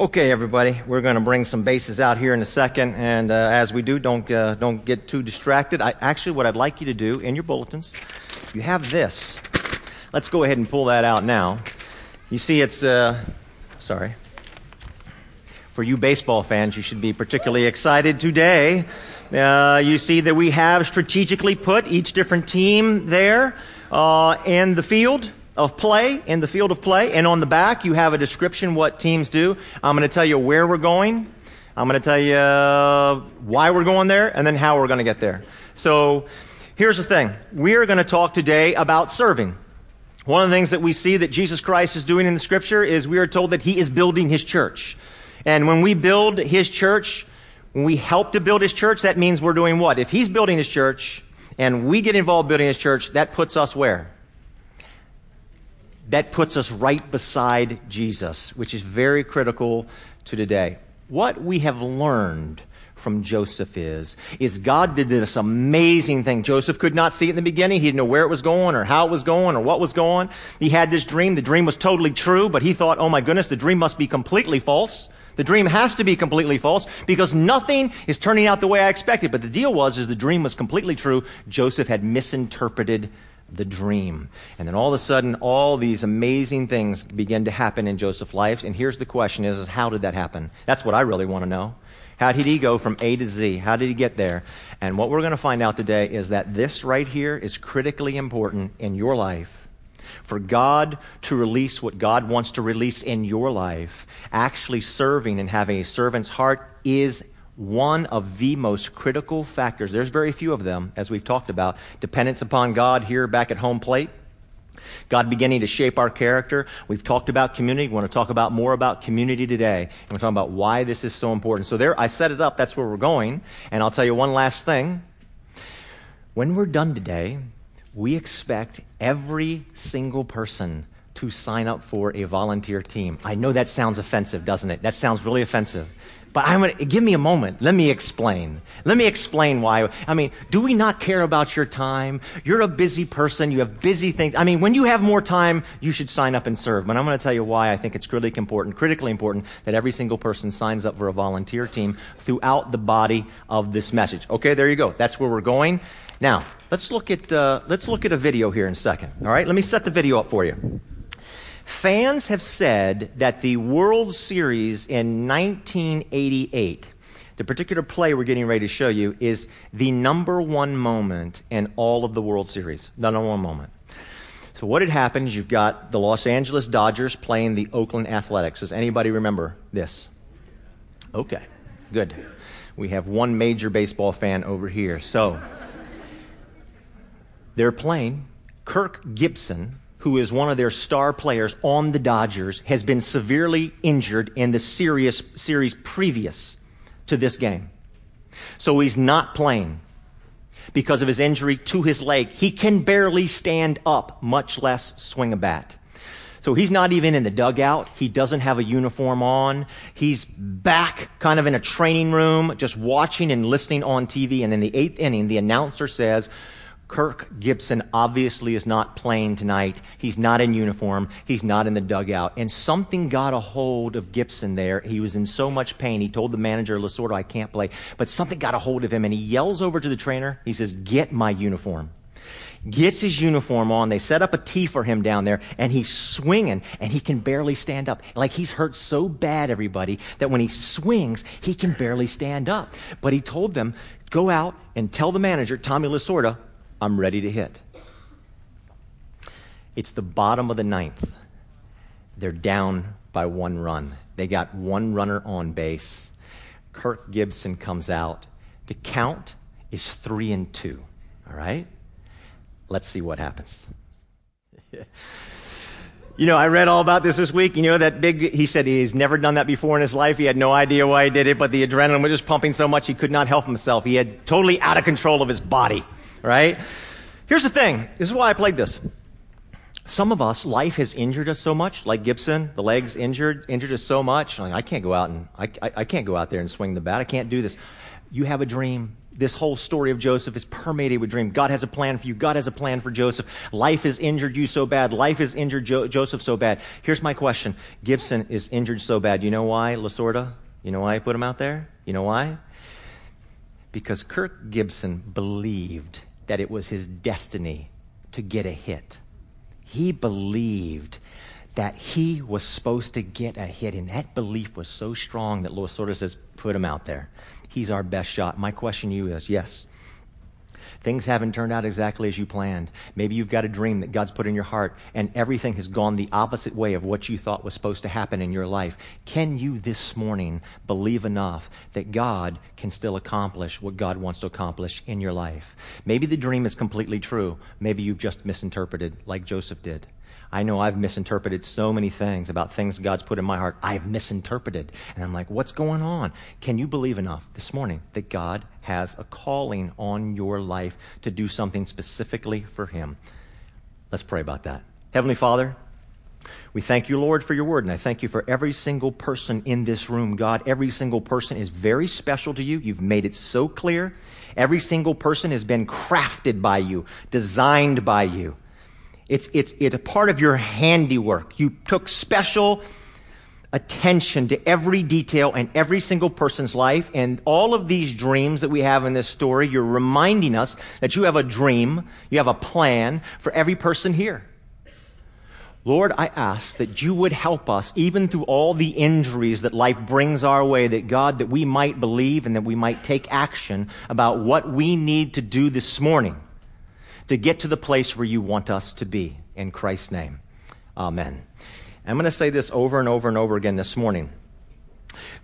Okay, everybody, we're going to bring some bases out here in a second, and uh, as we do, don't uh, don't get too distracted. I, actually, what I'd like you to do in your bulletins, you have this. Let's go ahead and pull that out now. You see, it's uh, sorry for you baseball fans. You should be particularly excited today. Uh, you see that we have strategically put each different team there uh, in the field of play, in the field of play. And on the back, you have a description what teams do. I'm going to tell you where we're going. I'm going to tell you why we're going there and then how we're going to get there. So here's the thing. We're going to talk today about serving. One of the things that we see that Jesus Christ is doing in the scripture is we are told that he is building his church. And when we build his church, when we help to build his church, that means we're doing what? If he's building his church and we get involved building his church, that puts us where? That puts us right beside Jesus, which is very critical to today. What we have learned from Joseph is, is God did this amazing thing. Joseph could not see it in the beginning. He didn't know where it was going or how it was going or what was going. He had this dream. The dream was totally true, but he thought, oh my goodness, the dream must be completely false. The dream has to be completely false because nothing is turning out the way I expected. But the deal was, is the dream was completely true. Joseph had misinterpreted the dream. And then all of a sudden, all these amazing things begin to happen in Joseph's life. And here's the question is, is how did that happen? That's what I really want to know. How did he go from A to Z? How did he get there? And what we're going to find out today is that this right here is critically important in your life. For God to release what God wants to release in your life, actually serving and having a servant's heart is one of the most critical factors. There's very few of them, as we've talked about. Dependence upon God here back at home plate. God beginning to shape our character. We've talked about community. We want to talk about more about community today. And we're talking about why this is so important. So there, I set it up. That's where we're going. And I'll tell you one last thing. When we're done today, we expect every single person to sign up for a volunteer team. I know that sounds offensive, doesn't it? That sounds really offensive. But I'm gonna, give me a moment. Let me explain. Let me explain why. I mean, do we not care about your time? You're a busy person. You have busy things. I mean, when you have more time, you should sign up and serve. But I'm going to tell you why I think it's critically important, critically important that every single person signs up for a volunteer team throughout the body of this message. Okay, there you go. That's where we're going. Now, let's look at, uh, let's look at a video here in a second. All right, let me set the video up for you. Fans have said that the World Series in 1988, the particular play we're getting ready to show you, is the number one moment in all of the World Series. The number one moment. So what had happened is you've got the Los Angeles Dodgers playing the Oakland Athletics. Does anybody remember this? Okay, good. We have one major baseball fan over here. So they're playing. Kirk Gibson who is one of their star players on the Dodgers, has been severely injured in the serious series previous to this game. So he's not playing because of his injury to his leg. He can barely stand up, much less swing a bat. So he's not even in the dugout. He doesn't have a uniform on. He's back kind of in a training room, just watching and listening on TV. And in the eighth inning, the announcer says, Kirk Gibson obviously is not playing tonight. He's not in uniform. He's not in the dugout. And something got a hold of Gibson there. He was in so much pain. He told the manager, Lasorda, I can't play. But something got a hold of him and he yells over to the trainer. He says, get my uniform. Gets his uniform on. They set up a tee for him down there and he's swinging and he can barely stand up. Like he's hurt so bad, everybody, that when he swings, he can barely stand up. But he told them, go out and tell the manager, Tommy Lasorda, I'm ready to hit. It's the bottom of the ninth. They're down by one run. They got one runner on base. Kirk Gibson comes out. The count is three and two. All right? Let's see what happens. you know, I read all about this this week. You know, that big, he said he's never done that before in his life. He had no idea why he did it, but the adrenaline was just pumping so much he could not help himself. He had totally out of control of his body right? Here's the thing. This is why I played this. Some of us, life has injured us so much, like Gibson, the legs injured, injured us so much. Like, I can't go out and, I, I, I can't go out there and swing the bat. I can't do this. You have a dream. This whole story of Joseph is permeated with dream. God has a plan for you. God has a plan for Joseph. Life has injured you so bad. Life has injured jo- Joseph so bad. Here's my question. Gibson is injured so bad. You know why, Lasorda? You know why I put him out there? You know why? Because Kirk Gibson believed that it was his destiny to get a hit. He believed that he was supposed to get a hit, and that belief was so strong that Lasorda says, put him out there. He's our best shot. My question to you is yes, Things haven't turned out exactly as you planned. Maybe you've got a dream that God's put in your heart and everything has gone the opposite way of what you thought was supposed to happen in your life. Can you this morning believe enough that God can still accomplish what God wants to accomplish in your life? Maybe the dream is completely true. Maybe you've just misinterpreted like Joseph did. I know I've misinterpreted so many things about things God's put in my heart. I've misinterpreted. And I'm like, what's going on? Can you believe enough this morning that God has a calling on your life to do something specifically for Him? Let's pray about that. Heavenly Father, we thank you, Lord, for your word, and I thank you for every single person in this room. God, every single person is very special to you. You've made it so clear. Every single person has been crafted by you, designed by you. It's, it's, it's a part of your handiwork. You took special attention to every detail in every single person's life. And all of these dreams that we have in this story, you're reminding us that you have a dream, you have a plan for every person here. Lord, I ask that you would help us, even through all the injuries that life brings our way, that God, that we might believe and that we might take action about what we need to do this morning to get to the place where you want us to be. In Christ's name, amen. I'm going to say this over and over and over again this morning.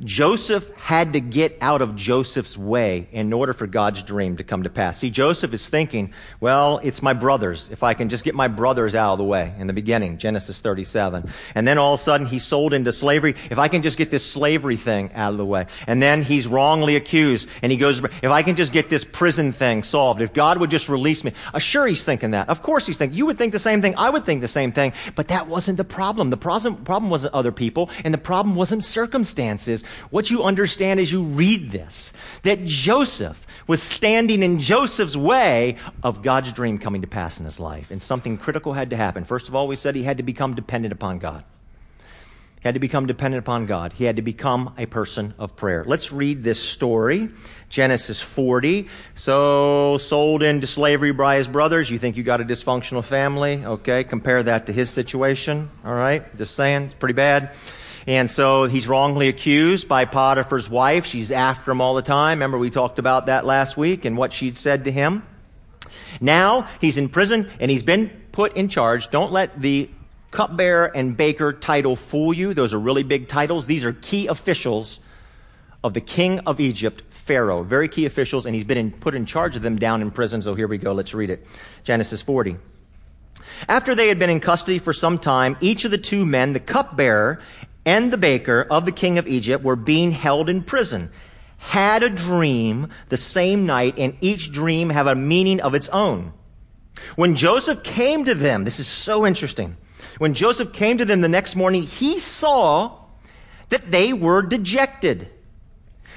Joseph had to get out of Joseph's way in order for God's dream to come to pass. See, Joseph is thinking, well, it's my brothers. If I can just get my brothers out of the way in the beginning, Genesis 37. And then all of a sudden he's sold into slavery. If I can just get this slavery thing out of the way. And then he's wrongly accused and he goes, if I can just get this prison thing solved, if God would just release me. Uh, sure, he's thinking that. Of course he's thinking. You would think the same thing. I would think the same thing. But that wasn't the problem. The problem, problem wasn't other people and the problem wasn't circumstances what you understand as you read this that Joseph was standing in Joseph's way of God's dream coming to pass in his life. And something critical had to happen. First of all, we said he had to become dependent upon God. He had to become dependent upon God. He had to become a person of prayer. Let's read this story. Genesis 40. So, sold into slavery by his brothers. You think you got a dysfunctional family? Okay, compare that to his situation. All right, just saying, it's pretty bad. And so he's wrongly accused by Potiphar's wife. She's after him all the time. Remember, we talked about that last week and what she'd said to him. Now he's in prison and he's been put in charge. Don't let the cupbearer and baker title fool you. Those are really big titles. These are key officials of the king of Egypt, Pharaoh. Very key officials, and he's been in, put in charge of them down in prison. So here we go. Let's read it. Genesis 40. After they had been in custody for some time, each of the two men, the cupbearer and the baker of the king of Egypt were being held in prison, had a dream the same night, and each dream have a meaning of its own. When Joseph came to them, this is so interesting. When Joseph came to them the next morning, he saw that they were dejected.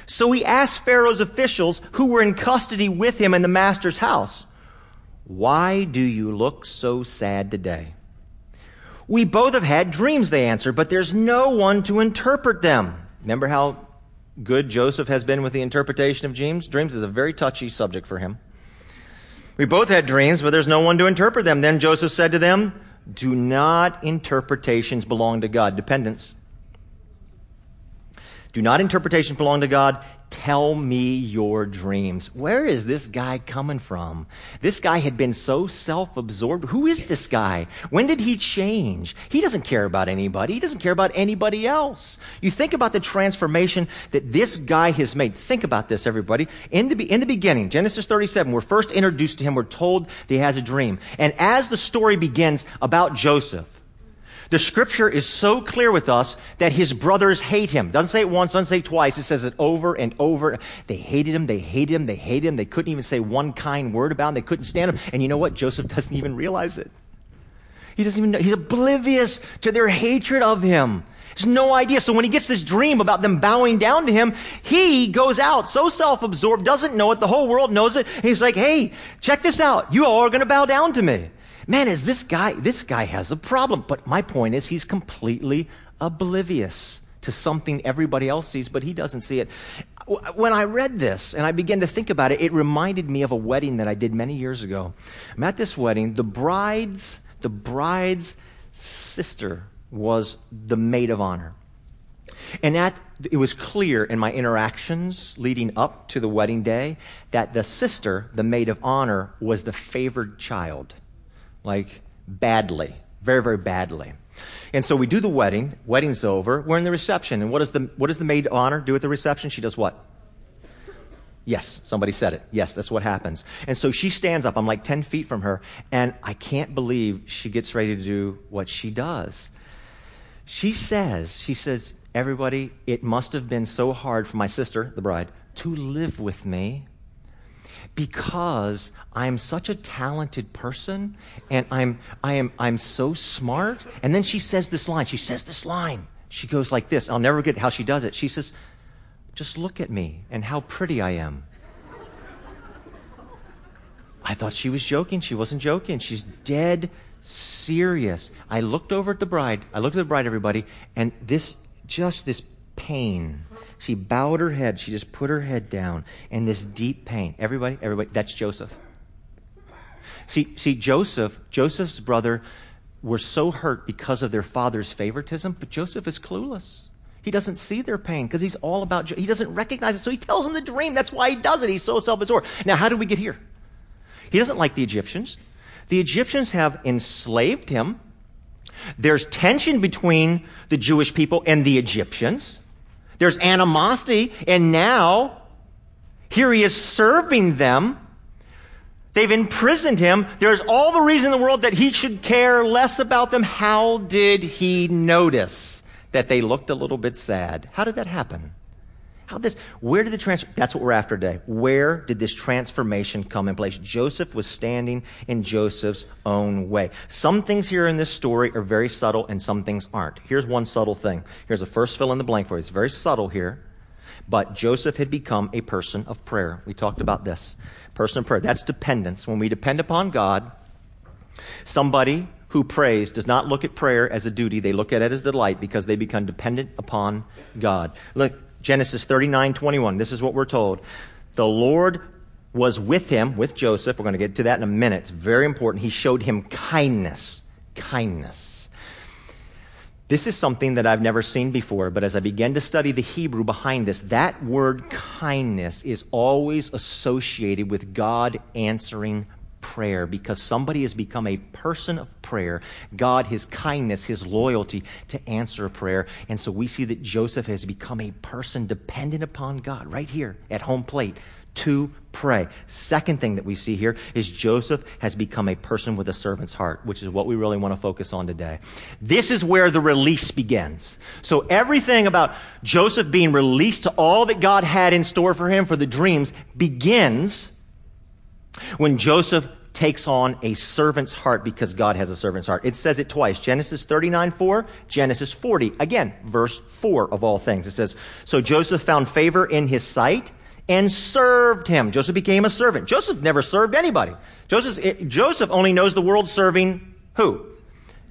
So he asked Pharaoh's officials who were in custody with him in the master's house, Why do you look so sad today? We both have had dreams, they answer, but there's no one to interpret them. Remember how good Joseph has been with the interpretation of dreams? Dreams is a very touchy subject for him. We both had dreams, but there's no one to interpret them. Then Joseph said to them, Do not interpretations belong to God? Dependence. Do not interpretations belong to God? Tell me your dreams. Where is this guy coming from? This guy had been so self absorbed. Who is this guy? When did he change? He doesn't care about anybody. He doesn't care about anybody else. You think about the transformation that this guy has made. Think about this, everybody. In the, in the beginning, Genesis 37, we're first introduced to him. We're told that he has a dream. And as the story begins about Joseph, the scripture is so clear with us that his brothers hate him. Doesn't say it once, doesn't say it twice. It says it over and over. They hated him, they hated him, they hated him. They couldn't even say one kind word about him. They couldn't stand him. And you know what? Joseph doesn't even realize it. He doesn't even know. He's oblivious to their hatred of him. Has no idea. So when he gets this dream about them bowing down to him, he goes out so self-absorbed, doesn't know it. The whole world knows it. he's like, hey, check this out. You all are going to bow down to me. Man, is this guy, this guy has a problem. But my point is he's completely oblivious to something everybody else sees, but he doesn't see it. When I read this and I began to think about it, it reminded me of a wedding that I did many years ago. I'm at this wedding. The bride's, the bride's sister was the maid of honor. And that, it was clear in my interactions leading up to the wedding day that the sister, the maid of honor, was the favored child. Like, badly. Very, very badly. And so we do the wedding. Wedding's over. We're in the reception. And what does the, what does the maid of honor do at the reception? She does what? Yes, somebody said it. Yes, that's what happens. And so she stands up. I'm like 10 feet from her. And I can't believe she gets ready to do what she does. She says, she says, everybody, it must have been so hard for my sister, the bride, to live with me because I'm such a talented person and I'm, I am, I'm so smart. And then she says this line. She says this line. She goes like this. I'll never forget how she does it. She says, just look at me and how pretty I am. I thought she was joking. She wasn't joking. She's dead serious. I looked over at the bride. I looked at the bride, everybody, and this, just this pain. She bowed her head. She just put her head down, in this deep pain. Everybody, everybody, that's Joseph. See, see, Joseph, Joseph's brother were so hurt because of their father's favoritism, but Joseph is clueless. He doesn't see their pain because he's all about, he doesn't recognize it. So he tells them the dream. That's why he does it. He's so self absorbed. Now, how did we get here? He doesn't like the Egyptians. The Egyptians have enslaved him. There's tension between the Jewish people and the Egyptians. There's animosity, and now here he is serving them. They've imprisoned him. There's all the reason in the world that he should care less about them. How did he notice that they looked a little bit sad? How did that happen? How this, where did the transfer, that's what we're after today. Where did this transformation come in place? Joseph was standing in Joseph's own way. Some things here in this story are very subtle and some things aren't. Here's one subtle thing. Here's the first fill in the blank for you. It's very subtle here. But Joseph had become a person of prayer. We talked about this. Person of prayer. That's dependence. When we depend upon God, somebody who prays does not look at prayer as a duty. They look at it as delight because they become dependent upon God. Look, Genesis 39 21. This is what we're told. The Lord was with him, with Joseph. We're going to get to that in a minute. It's very important. He showed him kindness. Kindness. This is something that I've never seen before, but as I began to study the Hebrew behind this, that word kindness is always associated with God answering prayer because somebody has become a person of prayer. God, his kindness, his loyalty to answer prayer. And so we see that Joseph has become a person dependent upon God right here at home plate to pray. Second thing that we see here is Joseph has become a person with a servant's heart, which is what we really want to focus on today. This is where the release begins. So everything about Joseph being released to all that God had in store for him for the dreams begins when Joseph takes on a servant's heart because God has a servant's heart. It says it twice. Genesis 39, 4, Genesis 40. Again, verse 4 of all things. It says, So Joseph found favor in his sight and served him. Joseph became a servant. Joseph never served anybody. Joseph, eh, Joseph only knows the world serving who?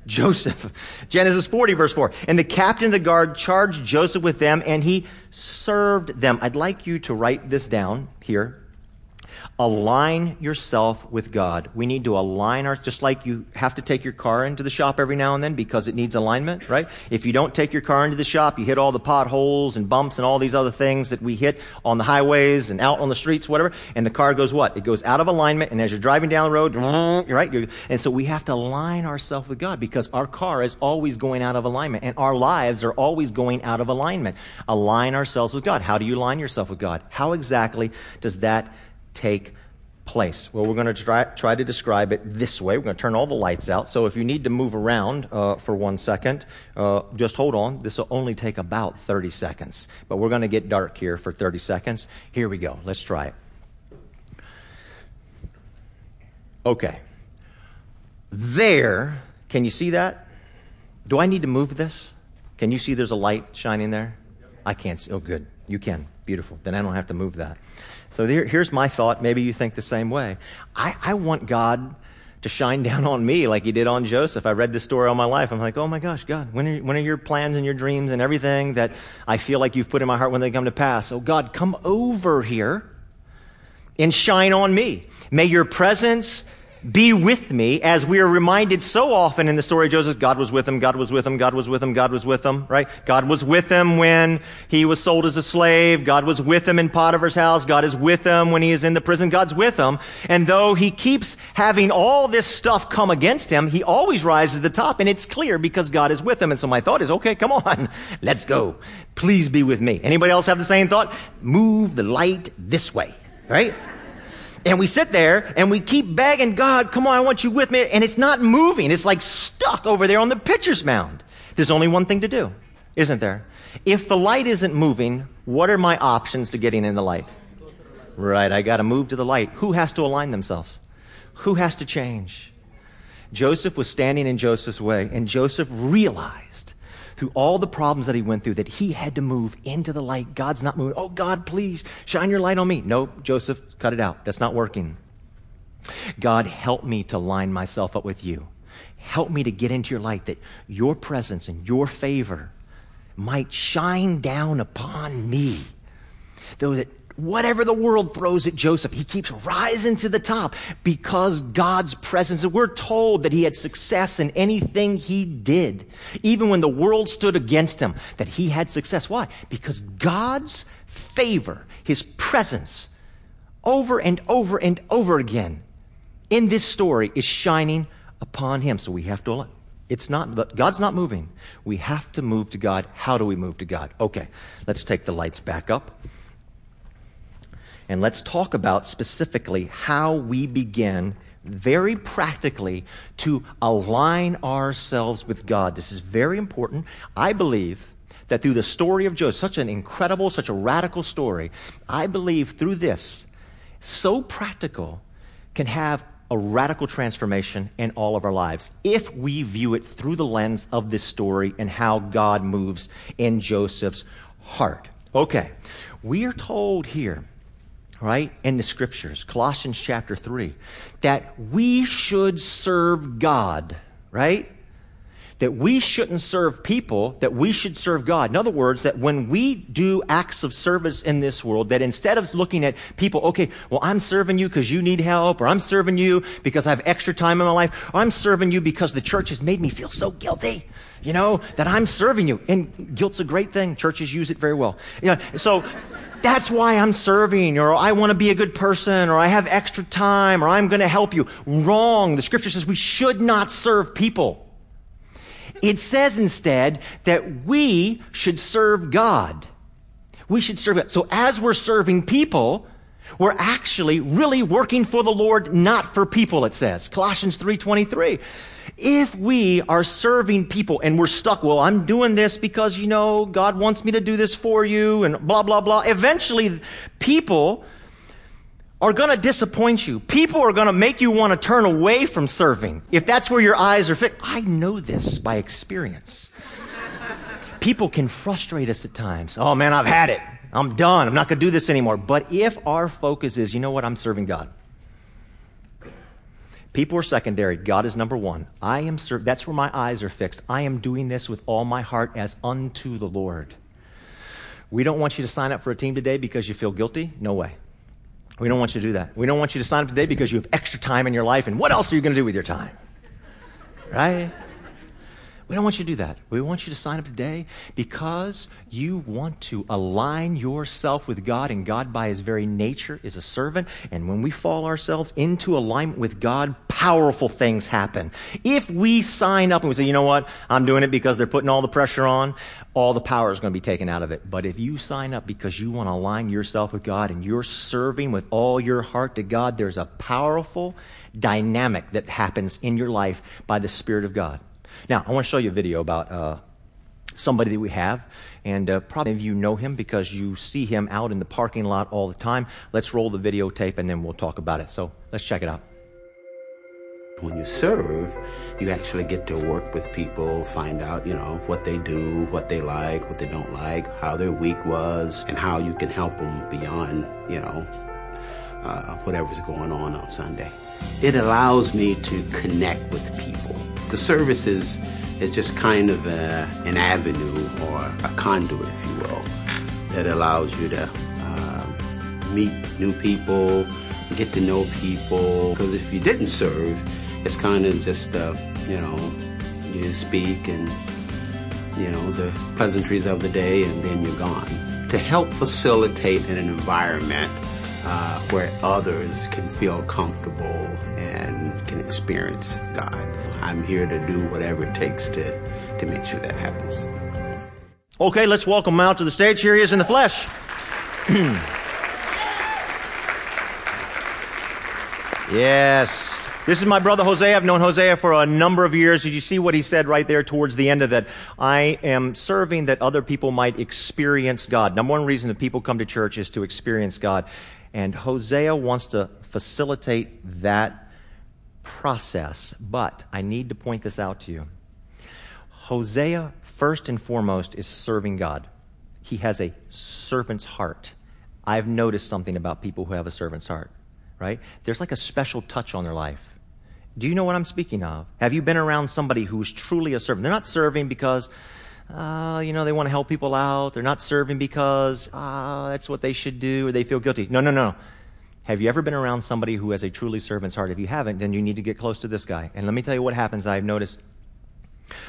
Joseph. Genesis 40 verse 4. And the captain of the guard charged Joseph with them and he served them. I'd like you to write this down here Align yourself with God. We need to align our, just like you have to take your car into the shop every now and then because it needs alignment, right? If you don't take your car into the shop, you hit all the potholes and bumps and all these other things that we hit on the highways and out on the streets, whatever, and the car goes what? It goes out of alignment, and as you're driving down the road, you're right? And so we have to align ourselves with God because our car is always going out of alignment, and our lives are always going out of alignment. Align ourselves with God. How do you align yourself with God? How exactly does that take place? Well, we're going to try, try to describe it this way. We're going to turn all the lights out. So if you need to move around uh, for one second, uh, just hold on. This will only take about 30 seconds. But we're going to get dark here for 30 seconds. Here we go. Let's try it. Okay. There, can you see that? Do I need to move this? Can you see there's a light shining there? I can't see. Oh, good. You can. Beautiful. Then I don't have to move that. So there, here's my thought. Maybe you think the same way. I, I want God to shine down on me like he did on Joseph. I read this story all my life. I'm like, oh my gosh, God, when are, when are your plans and your dreams and everything that I feel like you've put in my heart when they come to pass? Oh God, come over here and shine on me. May your presence be with me as we are reminded so often in the story of Joseph, God was with him, God was with him, God was with him, God was with him, right? God was with him when he was sold as a slave. God was with him in Potiphar's house. God is with him when he is in the prison. God's with him. And though he keeps having all this stuff come against him, he always rises to the top and it's clear because God is with him. And so my thought is, okay, come on, let's go. Please be with me. Anybody else have the same thought? Move the light this way, right? And we sit there and we keep begging God, come on, I want you with me. And it's not moving. It's like stuck over there on the pitcher's mound. There's only one thing to do, isn't there? If the light isn't moving, what are my options to getting in the light? Right, I got to move to the light. Who has to align themselves? Who has to change? Joseph was standing in Joseph's way, and Joseph realized through all the problems that he went through that he had to move into the light. God's not moving. Oh, God, please shine your light on me. No, Joseph, cut it out. That's not working. God, help me to line myself up with you. Help me to get into your light that your presence and your favor might shine down upon me. Though that whatever the world throws at Joseph, he keeps rising to the top because God's presence. And we're told that he had success in anything he did, even when the world stood against him, that he had success. Why? Because God's favor, his presence, over and over and over again in this story is shining upon him. So we have to it's not, God's not moving. We have to move to God. How do we move to God? Okay, let's take the lights back up. And let's talk about specifically how we begin very practically to align ourselves with God. This is very important. I believe that through the story of Joseph, such an incredible, such a radical story, I believe through this, so practical, can have a radical transformation in all of our lives if we view it through the lens of this story and how God moves in Joseph's heart. Okay, we are told here right, in the scriptures, Colossians chapter 3, that we should serve God, right? That we shouldn't serve people, that we should serve God. In other words, that when we do acts of service in this world, that instead of looking at people, okay, well, I'm serving you because you need help, or I'm serving you because I have extra time in my life, or I'm serving you because the church has made me feel so guilty, you know, that I'm serving you. And guilt's a great thing. Churches use it very well. You know, so, that's why I'm serving, or I want to be a good person, or I have extra time, or I'm going to help you. Wrong. The scripture says we should not serve people. It says instead that we should serve God. We should serve God. So as we're serving people, we're actually really working for the Lord, not for people, it says. Colossians 3.23. If we are serving people and we're stuck, well, I'm doing this because, you know, God wants me to do this for you and blah, blah, blah. Eventually, people are going to disappoint you. People are going to make you want to turn away from serving. If that's where your eyes are fixed. I know this by experience. people can frustrate us at times. Oh man, I've had it. I'm done. I'm not going to do this anymore. But if our focus is, you know what, I'm serving God. People are secondary. God is number one. I am serv- That's where my eyes are fixed. I am doing this with all my heart as unto the Lord. We don't want you to sign up for a team today because you feel guilty. No way. We don't want you to do that. We don't want you to sign up today because you have extra time in your life. And what else are you going to do with your time? Right? We don't want you to do that. We want you to sign up today because you want to align yourself with God, and God, by His very nature, is a servant. And when we fall ourselves into alignment with God, powerful things happen. If we sign up and we say, you know what, I'm doing it because they're putting all the pressure on, all the power is going to be taken out of it. But if you sign up because you want to align yourself with God and you're serving with all your heart to God, there's a powerful dynamic that happens in your life by the Spirit of God. Now, I want to show you a video about uh, somebody that we have, and uh, probably of you know him because you see him out in the parking lot all the time. Let's roll the videotape and then we'll talk about it. So let's check it out. When you serve, you actually get to work with people, find out, you know, what they do, what they like, what they don't like, how their week was, and how you can help them beyond, you know, uh, whatever's going on on Sunday. It allows me to connect with people. The service is, is just kind of a, an avenue or a conduit, if you will, that allows you to uh, meet new people, get to know people. Because if you didn't serve, it's kind of just, uh, you know, you speak and, you know, the pleasantries of the day and then you're gone. To help facilitate an environment uh, where others can feel comfortable experience God. I'm here to do whatever it takes to, to make sure that happens. Okay, let's welcome him out to the stage. Here he is in the flesh. yes. This is my brother Hosea. I've known Hosea for a number of years. Did you see what he said right there towards the end of that? I am serving that other people might experience God. Number one reason that people come to church is to experience God. And Hosea wants to facilitate that process. But I need to point this out to you. Hosea, first and foremost, is serving God. He has a servant's heart. I've noticed something about people who have a servant's heart, right? There's like a special touch on their life. Do you know what I'm speaking of? Have you been around somebody who's truly a servant? They're not serving because, uh, you know, they want to help people out. They're not serving because, uh, that's what they should do or they feel guilty. No, no, no. Have you ever been around somebody who has a truly servant's heart? If you haven't, then you need to get close to this guy. And let me tell you what happens I've noticed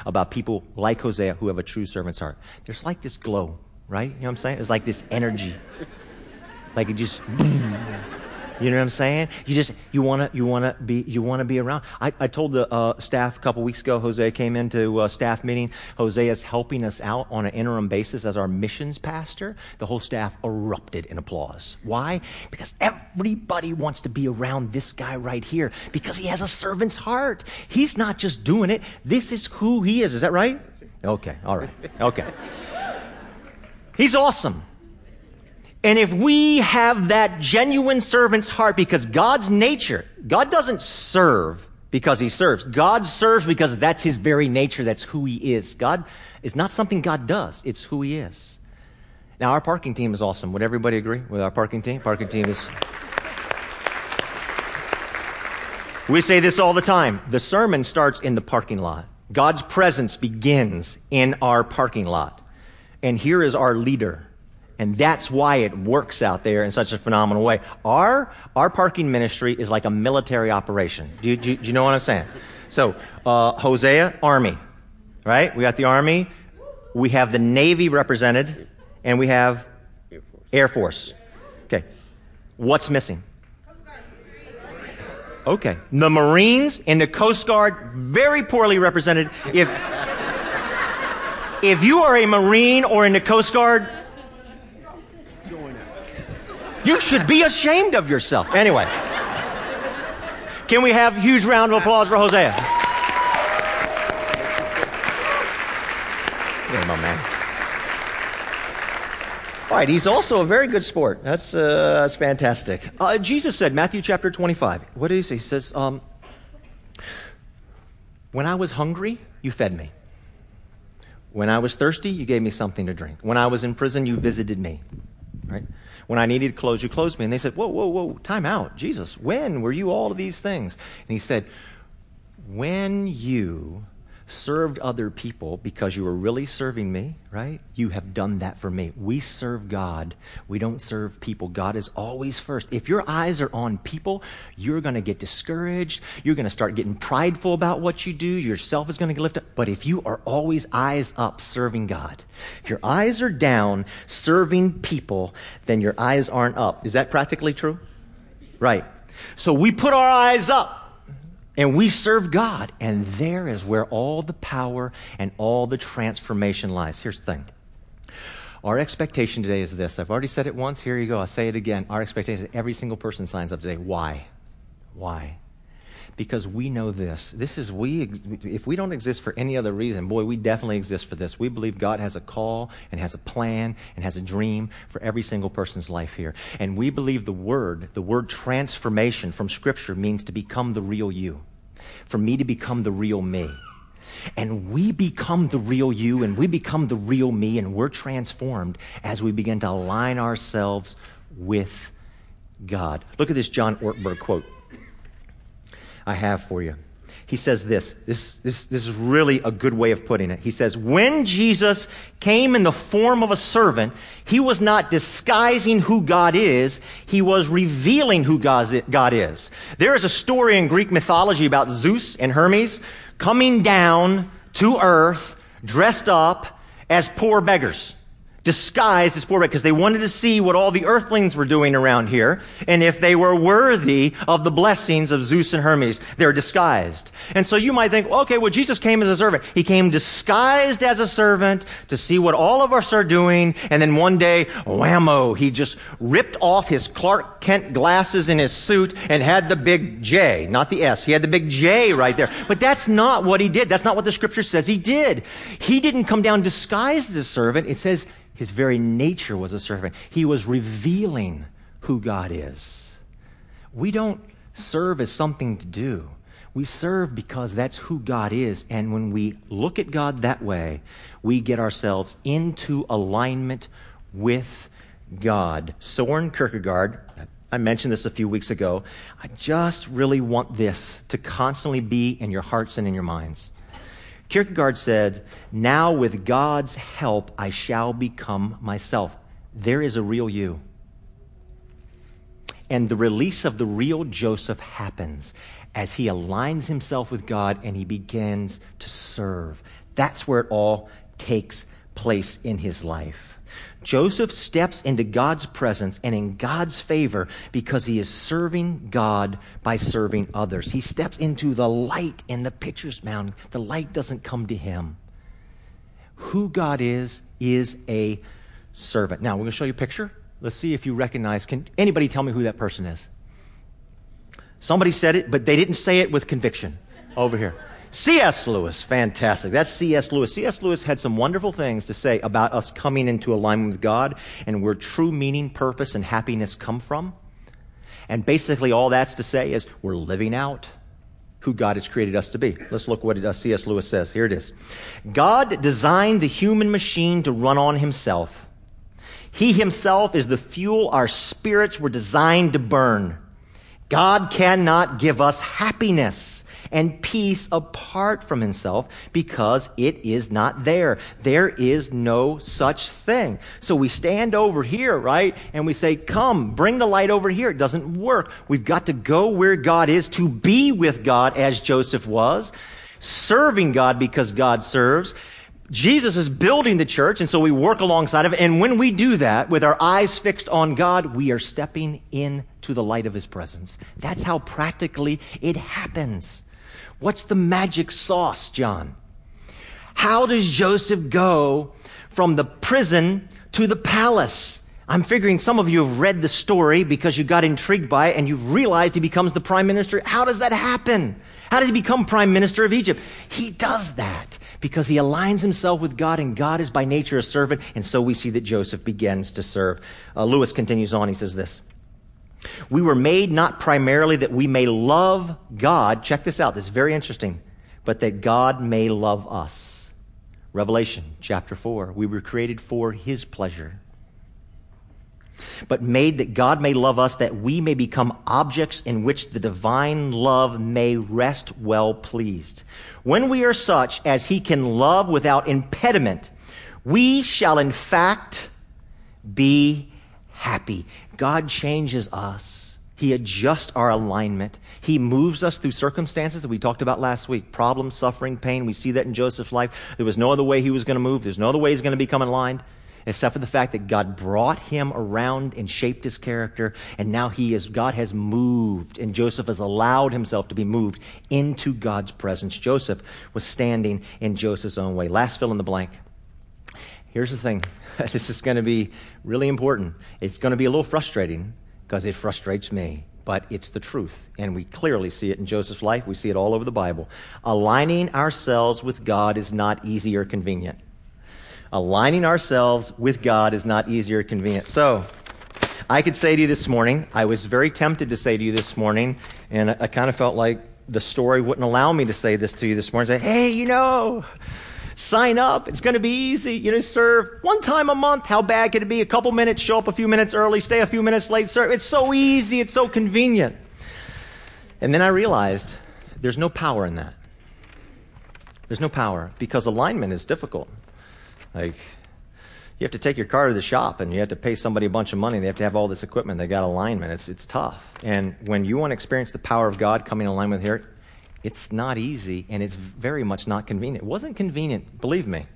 about people like Hosea who have a true servant's heart. There's like this glow, right? You know what I'm saying? It's like this energy. Like it just. You know what I'm saying? You just you want to you want to be you want to be around. I, I told the uh, staff a couple weeks ago. Hosea came into a staff meeting. Hosea is helping us out on an interim basis as our missions pastor. The whole staff erupted in applause. Why? Because everybody wants to be around this guy right here because he has a servant's heart. He's not just doing it. This is who he is. Is that right? Okay. All right. Okay. He's awesome. And if we have that genuine servant's heart, because God's nature, God doesn't serve because he serves. God serves because that's his very nature. That's who he is. God is not something God does. It's who he is. Now, our parking team is awesome. Would everybody agree with our parking team? Parking team is. We say this all the time. The sermon starts in the parking lot. God's presence begins in our parking lot. And here is our leader. And that's why it works out there in such a phenomenal way. Our, our parking ministry is like a military operation. Do you, do you, do you know what I'm saying? So, uh, Hosea, Army, right? We got the Army. We have the Navy represented, and we have Air Force. Air Force. Okay. What's missing? Okay. The Marines and the Coast Guard, very poorly represented. If, if you are a Marine or in the Coast Guard, you should be ashamed of yourself. Anyway, can we have a huge round of applause for Hosea? Yeah, my man. All right, he's also a very good sport. That's, uh, that's fantastic. Uh, Jesus said, Matthew chapter 25, what did he say? He says, um, When I was hungry, you fed me. When I was thirsty, you gave me something to drink. When I was in prison, you visited me. Right? When I needed clothes, you clothed me. And they said, Whoa, whoa, whoa, time out. Jesus, when were you all of these things? And he said, When you served other people because you were really serving me, right? You have done that for me. We serve God. We don't serve people. God is always first. If your eyes are on people, you're going to get discouraged. You're going to start getting prideful about what you do. Yourself is going to get lifted up. But if you are always eyes up serving God, if your eyes are down serving people, then your eyes aren't up. Is that practically true? Right. So we put our eyes up and we serve God. And there is where all the power and all the transformation lies. Here's the thing. Our expectation today is this. I've already said it once. Here you go. I'll say it again. Our expectation is that every single person signs up today. Why? Why? Because we know this. This is we. If we don't exist for any other reason, boy, we definitely exist for this. We believe God has a call and has a plan and has a dream for every single person's life here. And we believe the word, the word transformation from Scripture means to become the real you. For me to become the real me. And we become the real you and we become the real me and we're transformed as we begin to align ourselves with God. Look at this John Ortberg quote I have for you. He says this. This, this. this is really a good way of putting it. He says, When Jesus came in the form of a servant, he was not disguising who God is, he was revealing who God is. There is a story in Greek mythology about Zeus and Hermes coming down to earth dressed up as poor beggars disguised as poor because they wanted to see what all the earthlings were doing around here and if they were worthy of the blessings of Zeus and Hermes. They're disguised. And so you might think, okay, well, Jesus came as a servant. He came disguised as a servant to see what all of us are doing. And then one day, whammo, he just ripped off his Clark Kent glasses in his suit and had the big J, not the S. He had the big J right there. But that's not what he did. That's not what the scripture says he did. He didn't come down disguised as a servant. It says his very nature was a servant. He was revealing who God is. We don't serve as something to do. We serve because that's who God is. And when we look at God that way, we get ourselves into alignment with God. Soren Kierkegaard, I mentioned this a few weeks ago. I just really want this to constantly be in your hearts and in your minds. Kierkegaard said, Now with God's help, I shall become myself. There is a real you. And the release of the real Joseph happens as he aligns himself with God and he begins to serve. That's where it all takes place in his life. Joseph steps into God's presence and in God's favor because he is serving God by serving others. He steps into the light in the pitcher's mound. The light doesn't come to him. Who God is, is a servant. Now, we're going to show you a picture. Let's see if you recognize. Can anybody tell me who that person is? Somebody said it, but they didn't say it with conviction. Over here. C.S. Lewis, fantastic. That's C.S. Lewis. C.S. Lewis had some wonderful things to say about us coming into alignment with God and where true meaning, purpose, and happiness come from. And basically, all that's to say is we're living out who God has created us to be. Let's look what uh, C.S. Lewis says. Here it is God designed the human machine to run on himself. He himself is the fuel our spirits were designed to burn. God cannot give us happiness and peace apart from himself because it is not there. There is no such thing. So we stand over here, right? And we say, come, bring the light over here. It doesn't work. We've got to go where God is to be with God as Joseph was, serving God because God serves. Jesus is building the church, and so we work alongside of it. And when we do that, with our eyes fixed on God, we are stepping into the light of His presence. That's how practically it happens. What's the magic sauce, John? How does Joseph go from the prison to the palace? I'm figuring some of you have read the story because you got intrigued by it and you realized he becomes the prime minister. How does that happen? How does he become prime minister of Egypt? He does that because he aligns himself with God and God is by nature a servant. And so we see that Joseph begins to serve. Uh, Lewis continues on. He says this. We were made not primarily that we may love God. Check this out. This is very interesting. But that God may love us. Revelation chapter 4. We were created for his pleasure. But made that God may love us, that we may become objects in which the divine love may rest well pleased. When we are such as he can love without impediment, we shall in fact be happy. God changes us. He adjusts our alignment. He moves us through circumstances that we talked about last week problems, suffering, pain. We see that in Joseph's life. There was no other way he was going to move, there's no other way he's going to become aligned except for the fact that God brought him around and shaped his character, and now he is, God has moved, and Joseph has allowed himself to be moved into God's presence. Joseph was standing in Joseph's own way. Last fill in the blank. Here's the thing this is going to be really important. It's going to be a little frustrating because it frustrates me, but it's the truth. And we clearly see it in Joseph's life. We see it all over the Bible. Aligning ourselves with God is not easy or convenient. Aligning ourselves with God is not easy or convenient. So, I could say to you this morning, I was very tempted to say to you this morning, and I, I kind of felt like the story wouldn't allow me to say this to you this morning. Say, hey, you know, sign up. It's going to be easy. You know, serve one time a month. How bad could it be? A couple minutes, show up a few minutes early, stay a few minutes late, serve. It's so easy. It's so convenient. And then I realized there's no power in that. There's no power because alignment is difficult. Like, you have to take your car to the shop and you have to pay somebody a bunch of money. They have to have all this equipment. They got alignment. It's, it's tough. And when you want to experience the power of God coming in alignment here, it's not easy and it's very much not convenient. It wasn't convenient, believe me.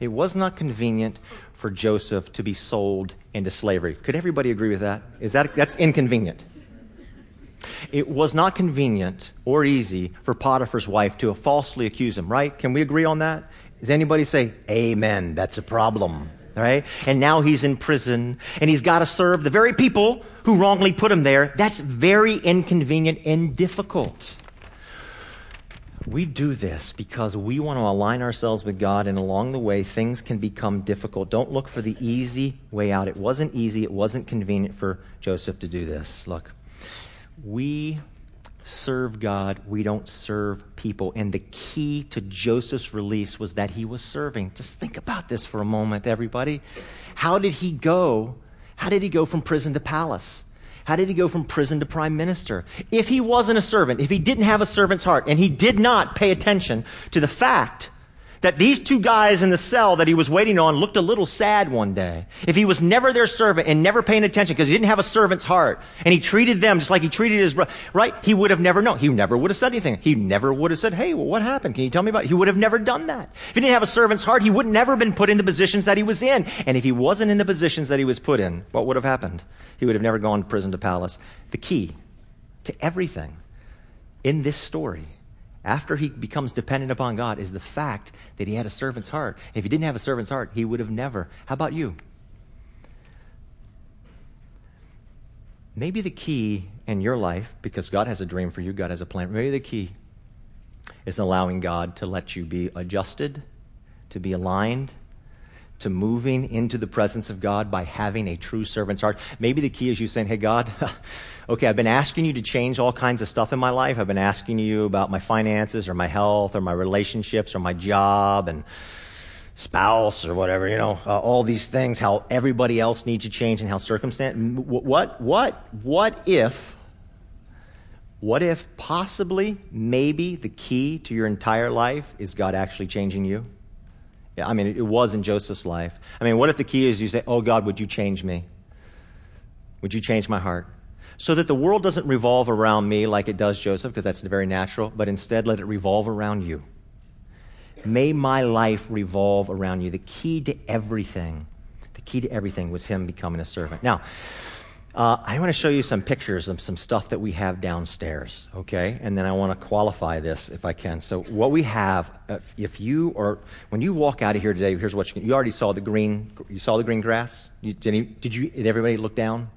It was not convenient for Joseph to be sold into slavery. Could everybody agree with that? Is that that's inconvenient? It was not convenient or easy for Potiphar's wife to falsely accuse him, right? Can we agree on that? Does anybody say, Amen, that's a problem? Right? And now he's in prison and he's got to serve the very people who wrongly put him there. That's very inconvenient and difficult. We do this because we want to align ourselves with God, and along the way, things can become difficult. Don't look for the easy way out. It wasn't easy, it wasn't convenient for Joseph to do this. Look, we serve God, we don't serve people. And the key to Joseph's release was that he was serving. Just think about this for a moment, everybody. How did he go? How did he go from prison to palace? How did he go from prison to prime minister? If he wasn't a servant, if he didn't have a servant's heart, and he did not pay attention to the fact that these two guys in the cell that he was waiting on looked a little sad one day. If he was never their servant and never paying attention because he didn't have a servant's heart and he treated them just like he treated his brother, right? He would have never known. He never would have said anything. He never would have said, Hey, well, what happened? Can you tell me about it? He would have never done that. If he didn't have a servant's heart, he would never have been put in the positions that he was in. And if he wasn't in the positions that he was put in, what would have happened? He would have never gone to prison to palace. The key to everything in this story after he becomes dependent upon God is the fact that he had a servant's heart. if he didn't have a servant's heart, he would have never. How about you? Maybe the key in your life, because God has a dream for you, God has a plan, maybe the key is allowing God to let you be adjusted, to be aligned, to moving into the presence of God by having a true servant's heart. Maybe the key is you saying, Hey, God, okay, I've been asking you to change all kinds of stuff in my life. I've been asking you about my finances or my health or my relationships or my job and spouse or whatever, you know, uh, all these things, how everybody else needs to change and how circumstance. What, what, what if, what if possibly, maybe the key to your entire life is God actually changing you? I mean, it was in Joseph's life. I mean, what if the key is you say, Oh God, would you change me? Would you change my heart? So that the world doesn't revolve around me like it does Joseph, because that's very natural, but instead let it revolve around you. May my life revolve around you. The key to everything, the key to everything was him becoming a servant. Now, uh, I want to show you some pictures of some stuff that we have downstairs, okay? And then I want to qualify this if I can. So, what we have, if you or when you walk out of here today, here's what you You already saw the green. You saw the green grass. You, did, any, did you? Did everybody look down?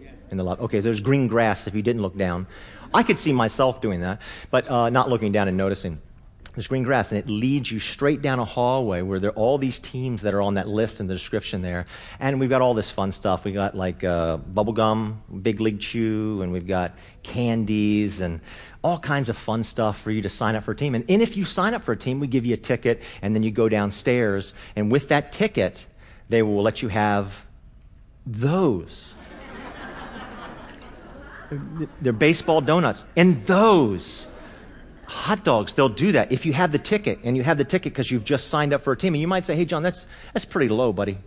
Yeah. In the lobby. Okay, so there's green grass. If you didn't look down, I could see myself doing that, but uh, not looking down and noticing this green grass, and it leads you straight down a hallway where there are all these teams that are on that list in the description there. And we've got all this fun stuff. We've got like uh, bubblegum, Big League Chew, and we've got candies and all kinds of fun stuff for you to sign up for a team. And, and if you sign up for a team, we give you a ticket, and then you go downstairs, and with that ticket, they will let you have those. They're baseball donuts. And those hot dogs, they'll do that if you have the ticket and you have the ticket because you've just signed up for a team. And you might say, hey, John, that's, that's pretty low, buddy.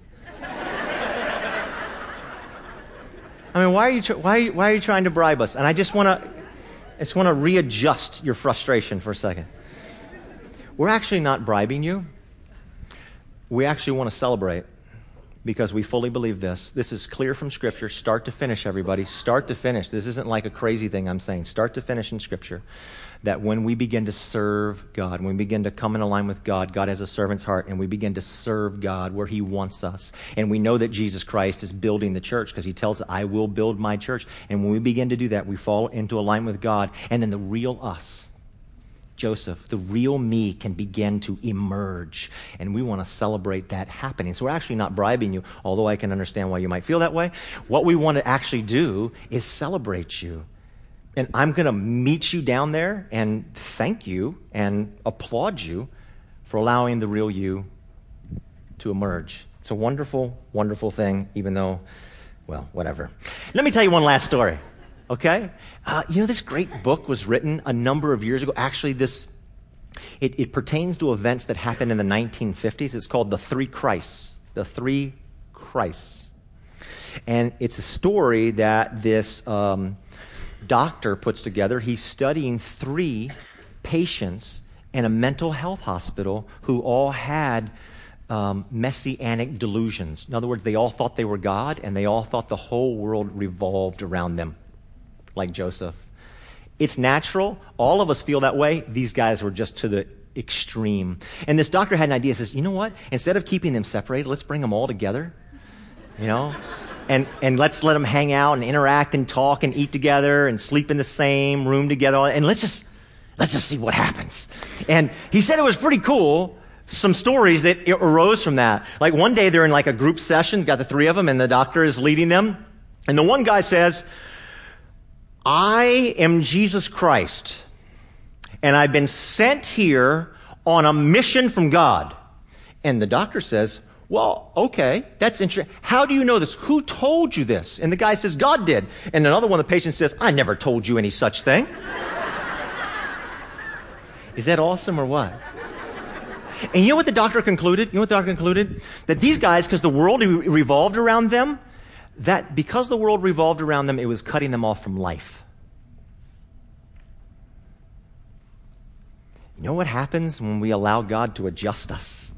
I mean, why are, you tr- why, why are you trying to bribe us? And I just want to I just want to readjust your frustration for a second. We're actually not bribing you. We actually want to celebrate because we fully believe this. This is clear from Scripture, start to finish, everybody. Start to finish. This isn't like a crazy thing I'm saying. Start to finish in Scripture. That when we begin to serve God, when we begin to come in line with God, God has a servant's heart, and we begin to serve God where He wants us. And we know that Jesus Christ is building the church because He tells I will build my church. And when we begin to do that, we fall into alignment with God, and then the real us Joseph, the real me can begin to emerge. And we want to celebrate that happening. So we're actually not bribing you, although I can understand why you might feel that way. What we want to actually do is celebrate you and I'm going to meet you down there and thank you and applaud you for allowing the real you to emerge. It's a wonderful, wonderful thing, even though, well, whatever. Let me tell you one last story, okay? Uh, you know, this great book was written a number of years ago. Actually, this it, it, pertains to events that happened in the 1950s. It's called The Three Christs. The Three Christs. And it's a story that this um, doctor puts together. He's studying three patients in a mental health hospital who all had um, messianic delusions. In other words, they all thought they were God and they all thought the whole world revolved around them, like Joseph. It's natural. All of us feel that way. These guys were just to the extreme. And this doctor had an idea. He says, you know what? Instead of keeping them separated, let's bring them all together. You know? And, and let's let them hang out and interact and talk and eat together and sleep in the same room together. And let's just, let's just see what happens. And he said it was pretty cool. Some stories that arose from that. Like one day they're in like a group session, got the three of them, and the doctor is leading them. And the one guy says, I am Jesus Christ, and I've been sent here on a mission from God. And the doctor says, well, okay, that's interesting. How do you know this? Who told you this? And the guy says, God did. And another one, of the patient says, I never told you any such thing. Is that awesome or what? And you know what the doctor concluded? You know what the doctor concluded? That these guys, because the world re- revolved around them, that because the world revolved around them, it was cutting them off from life. You know what happens when we allow God to adjust us?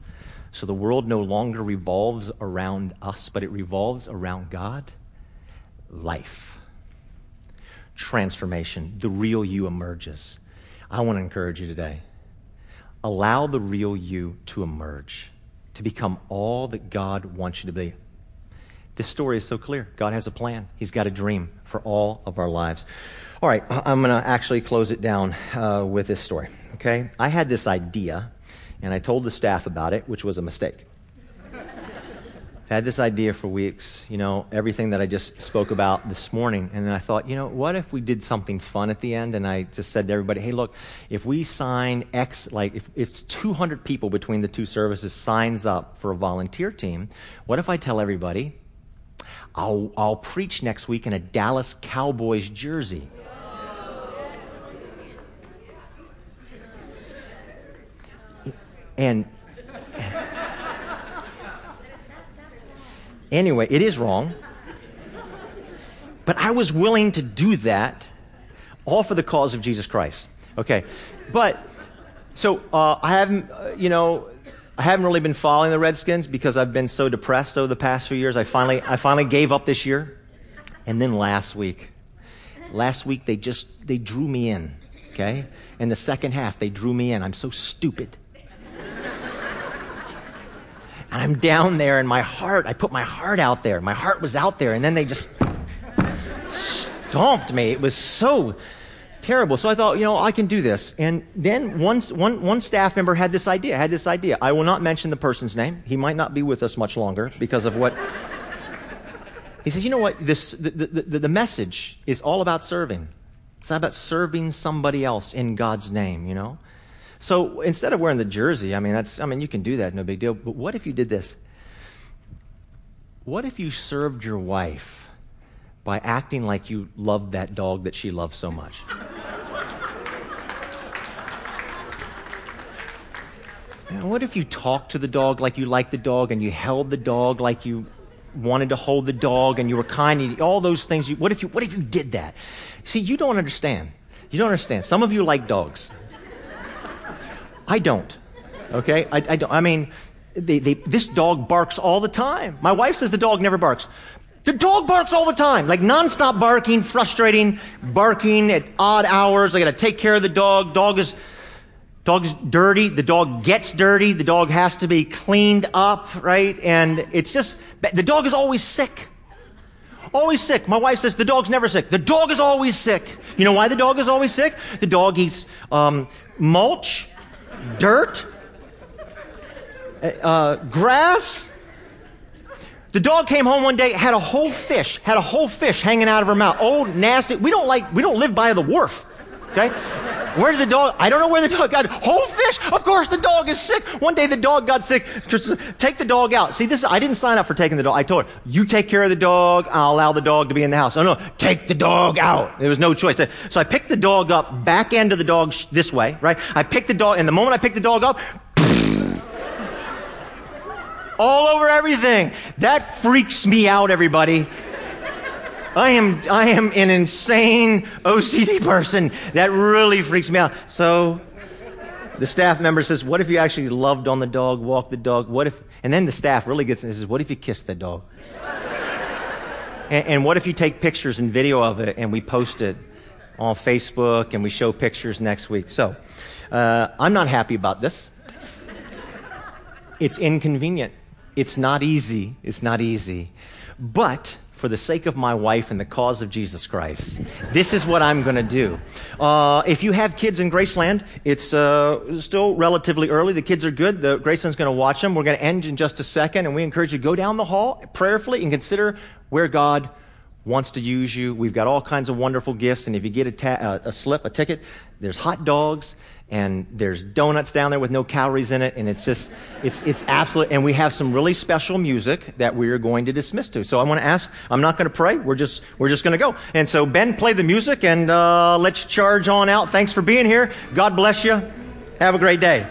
So the world no longer revolves around us, but it revolves around God. Life. Transformation. The real you emerges. I want to encourage you today. Allow the real you to emerge, to become all that God wants you to be. This story is so clear. God has a plan, He's got a dream for all of our lives. All right, I'm going to actually close it down uh, with this story. Okay? I had this idea and I told the staff about it, which was a mistake. I've had this idea for weeks, you know, everything that I just spoke about this morning. And then I thought, you know, what if we did something fun at the end? And I just said to everybody, hey, look, if we sign X, like if, if it's 200 people between the two services signs up for a volunteer team, what if I tell everybody, I'll, I'll preach next week in a Dallas Cowboys jersey? And anyway, it is wrong. But I was willing to do that all for the cause of Jesus Christ. Okay. But, so uh, I haven't, uh, you know, I haven't really been following the Redskins because I've been so depressed over the past few years. I finally, I finally gave up this year. And then last week, last week they just, they drew me in. Okay. In the second half, they drew me in. I'm so stupid. And I'm down there and my heart, I put my heart out there. My heart was out there and then they just stomped me. It was so terrible. So I thought, you know, I can do this. And then one, one, one staff member had this idea, had this idea. I will not mention the person's name. He might not be with us much longer because of what. he says, you know what? This, the, the, the message is all about serving. It's not about serving somebody else in God's name, you know? So instead of wearing the jersey, I mean, that's, I mean, you can do that, no big deal. But what if you did this? What if you served your wife by acting like you loved that dog that she loved so much? And what if you talked to the dog like you liked the dog and you held the dog like you wanted to hold the dog and you were kind and all those things? You, what, if you, what if you did that? See, you don't understand. You don't understand. Some of you like dogs. I don't. Okay? I, I don't. I mean, they, they, this dog barks all the time. My wife says the dog never barks. The dog barks all the time, like nonstop barking, frustrating, barking at odd hours. I got to take care of the dog. Dog is, dog's dirty. The dog gets dirty. The dog has to be cleaned up, right? And it's just, the dog is always sick. Always sick. My wife says the dog's never sick. The dog is always sick. You know why the dog is always sick? The dog eats um, mulch dirt, uh, grass, The dog came home one day, had a whole fish, had a whole fish hanging out of her mouth. Old, nasty. We don't like, we don't live by the wharf. Okay? Where's the dog? I don't know where the dog got. Whole fish? Of course the dog is sick. One day the dog got sick. Just take the dog out. See, this, I didn't sign up for taking the dog. I told her, you take care of the dog. I'll allow the dog to be in the house. Oh no, take the dog out. There was no choice. So I picked the dog up, back end of the dog this way, right? I picked the dog, and the moment I picked the dog up, all over everything. That freaks me out, everybody. I am, I am an insane OCD person. That really freaks me out. So the staff member says, What if you actually loved on the dog, walked the dog? What if, and then the staff really gets and says, What if you kissed the dog? and, and what if you take pictures and video of it and we post it on Facebook and we show pictures next week? So uh, I'm not happy about this. It's inconvenient. It's not easy. It's not easy. But for the sake of my wife and the cause of Jesus Christ. This is what I'm going to do. Uh, if you have kids in Graceland, it's uh, still relatively early. The kids are good. The Graceland's going to watch them. We're going to end in just a second, and we encourage you to go down the hall prayerfully and consider where God wants to use you. We've got all kinds of wonderful gifts, and if you get a, ta- a slip, a ticket, there's hot dogs and there's donuts down there with no calories in it, and it's just, it's, it's absolute. And we have some really special music that we are going to dismiss to. So I want to ask, I'm not going to pray. We're just, we're just going to go. And so Ben, play the music, and uh, let's charge on out. Thanks for being here. God bless you. Have a great day.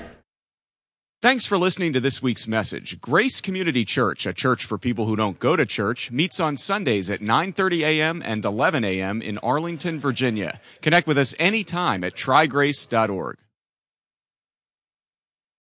Thanks for listening to this week's message. Grace Community Church, a church for people who don't go to church, meets on Sundays at 9:30 a.m. and 11 a.m. in Arlington, Virginia. Connect with us anytime at trygrace.org.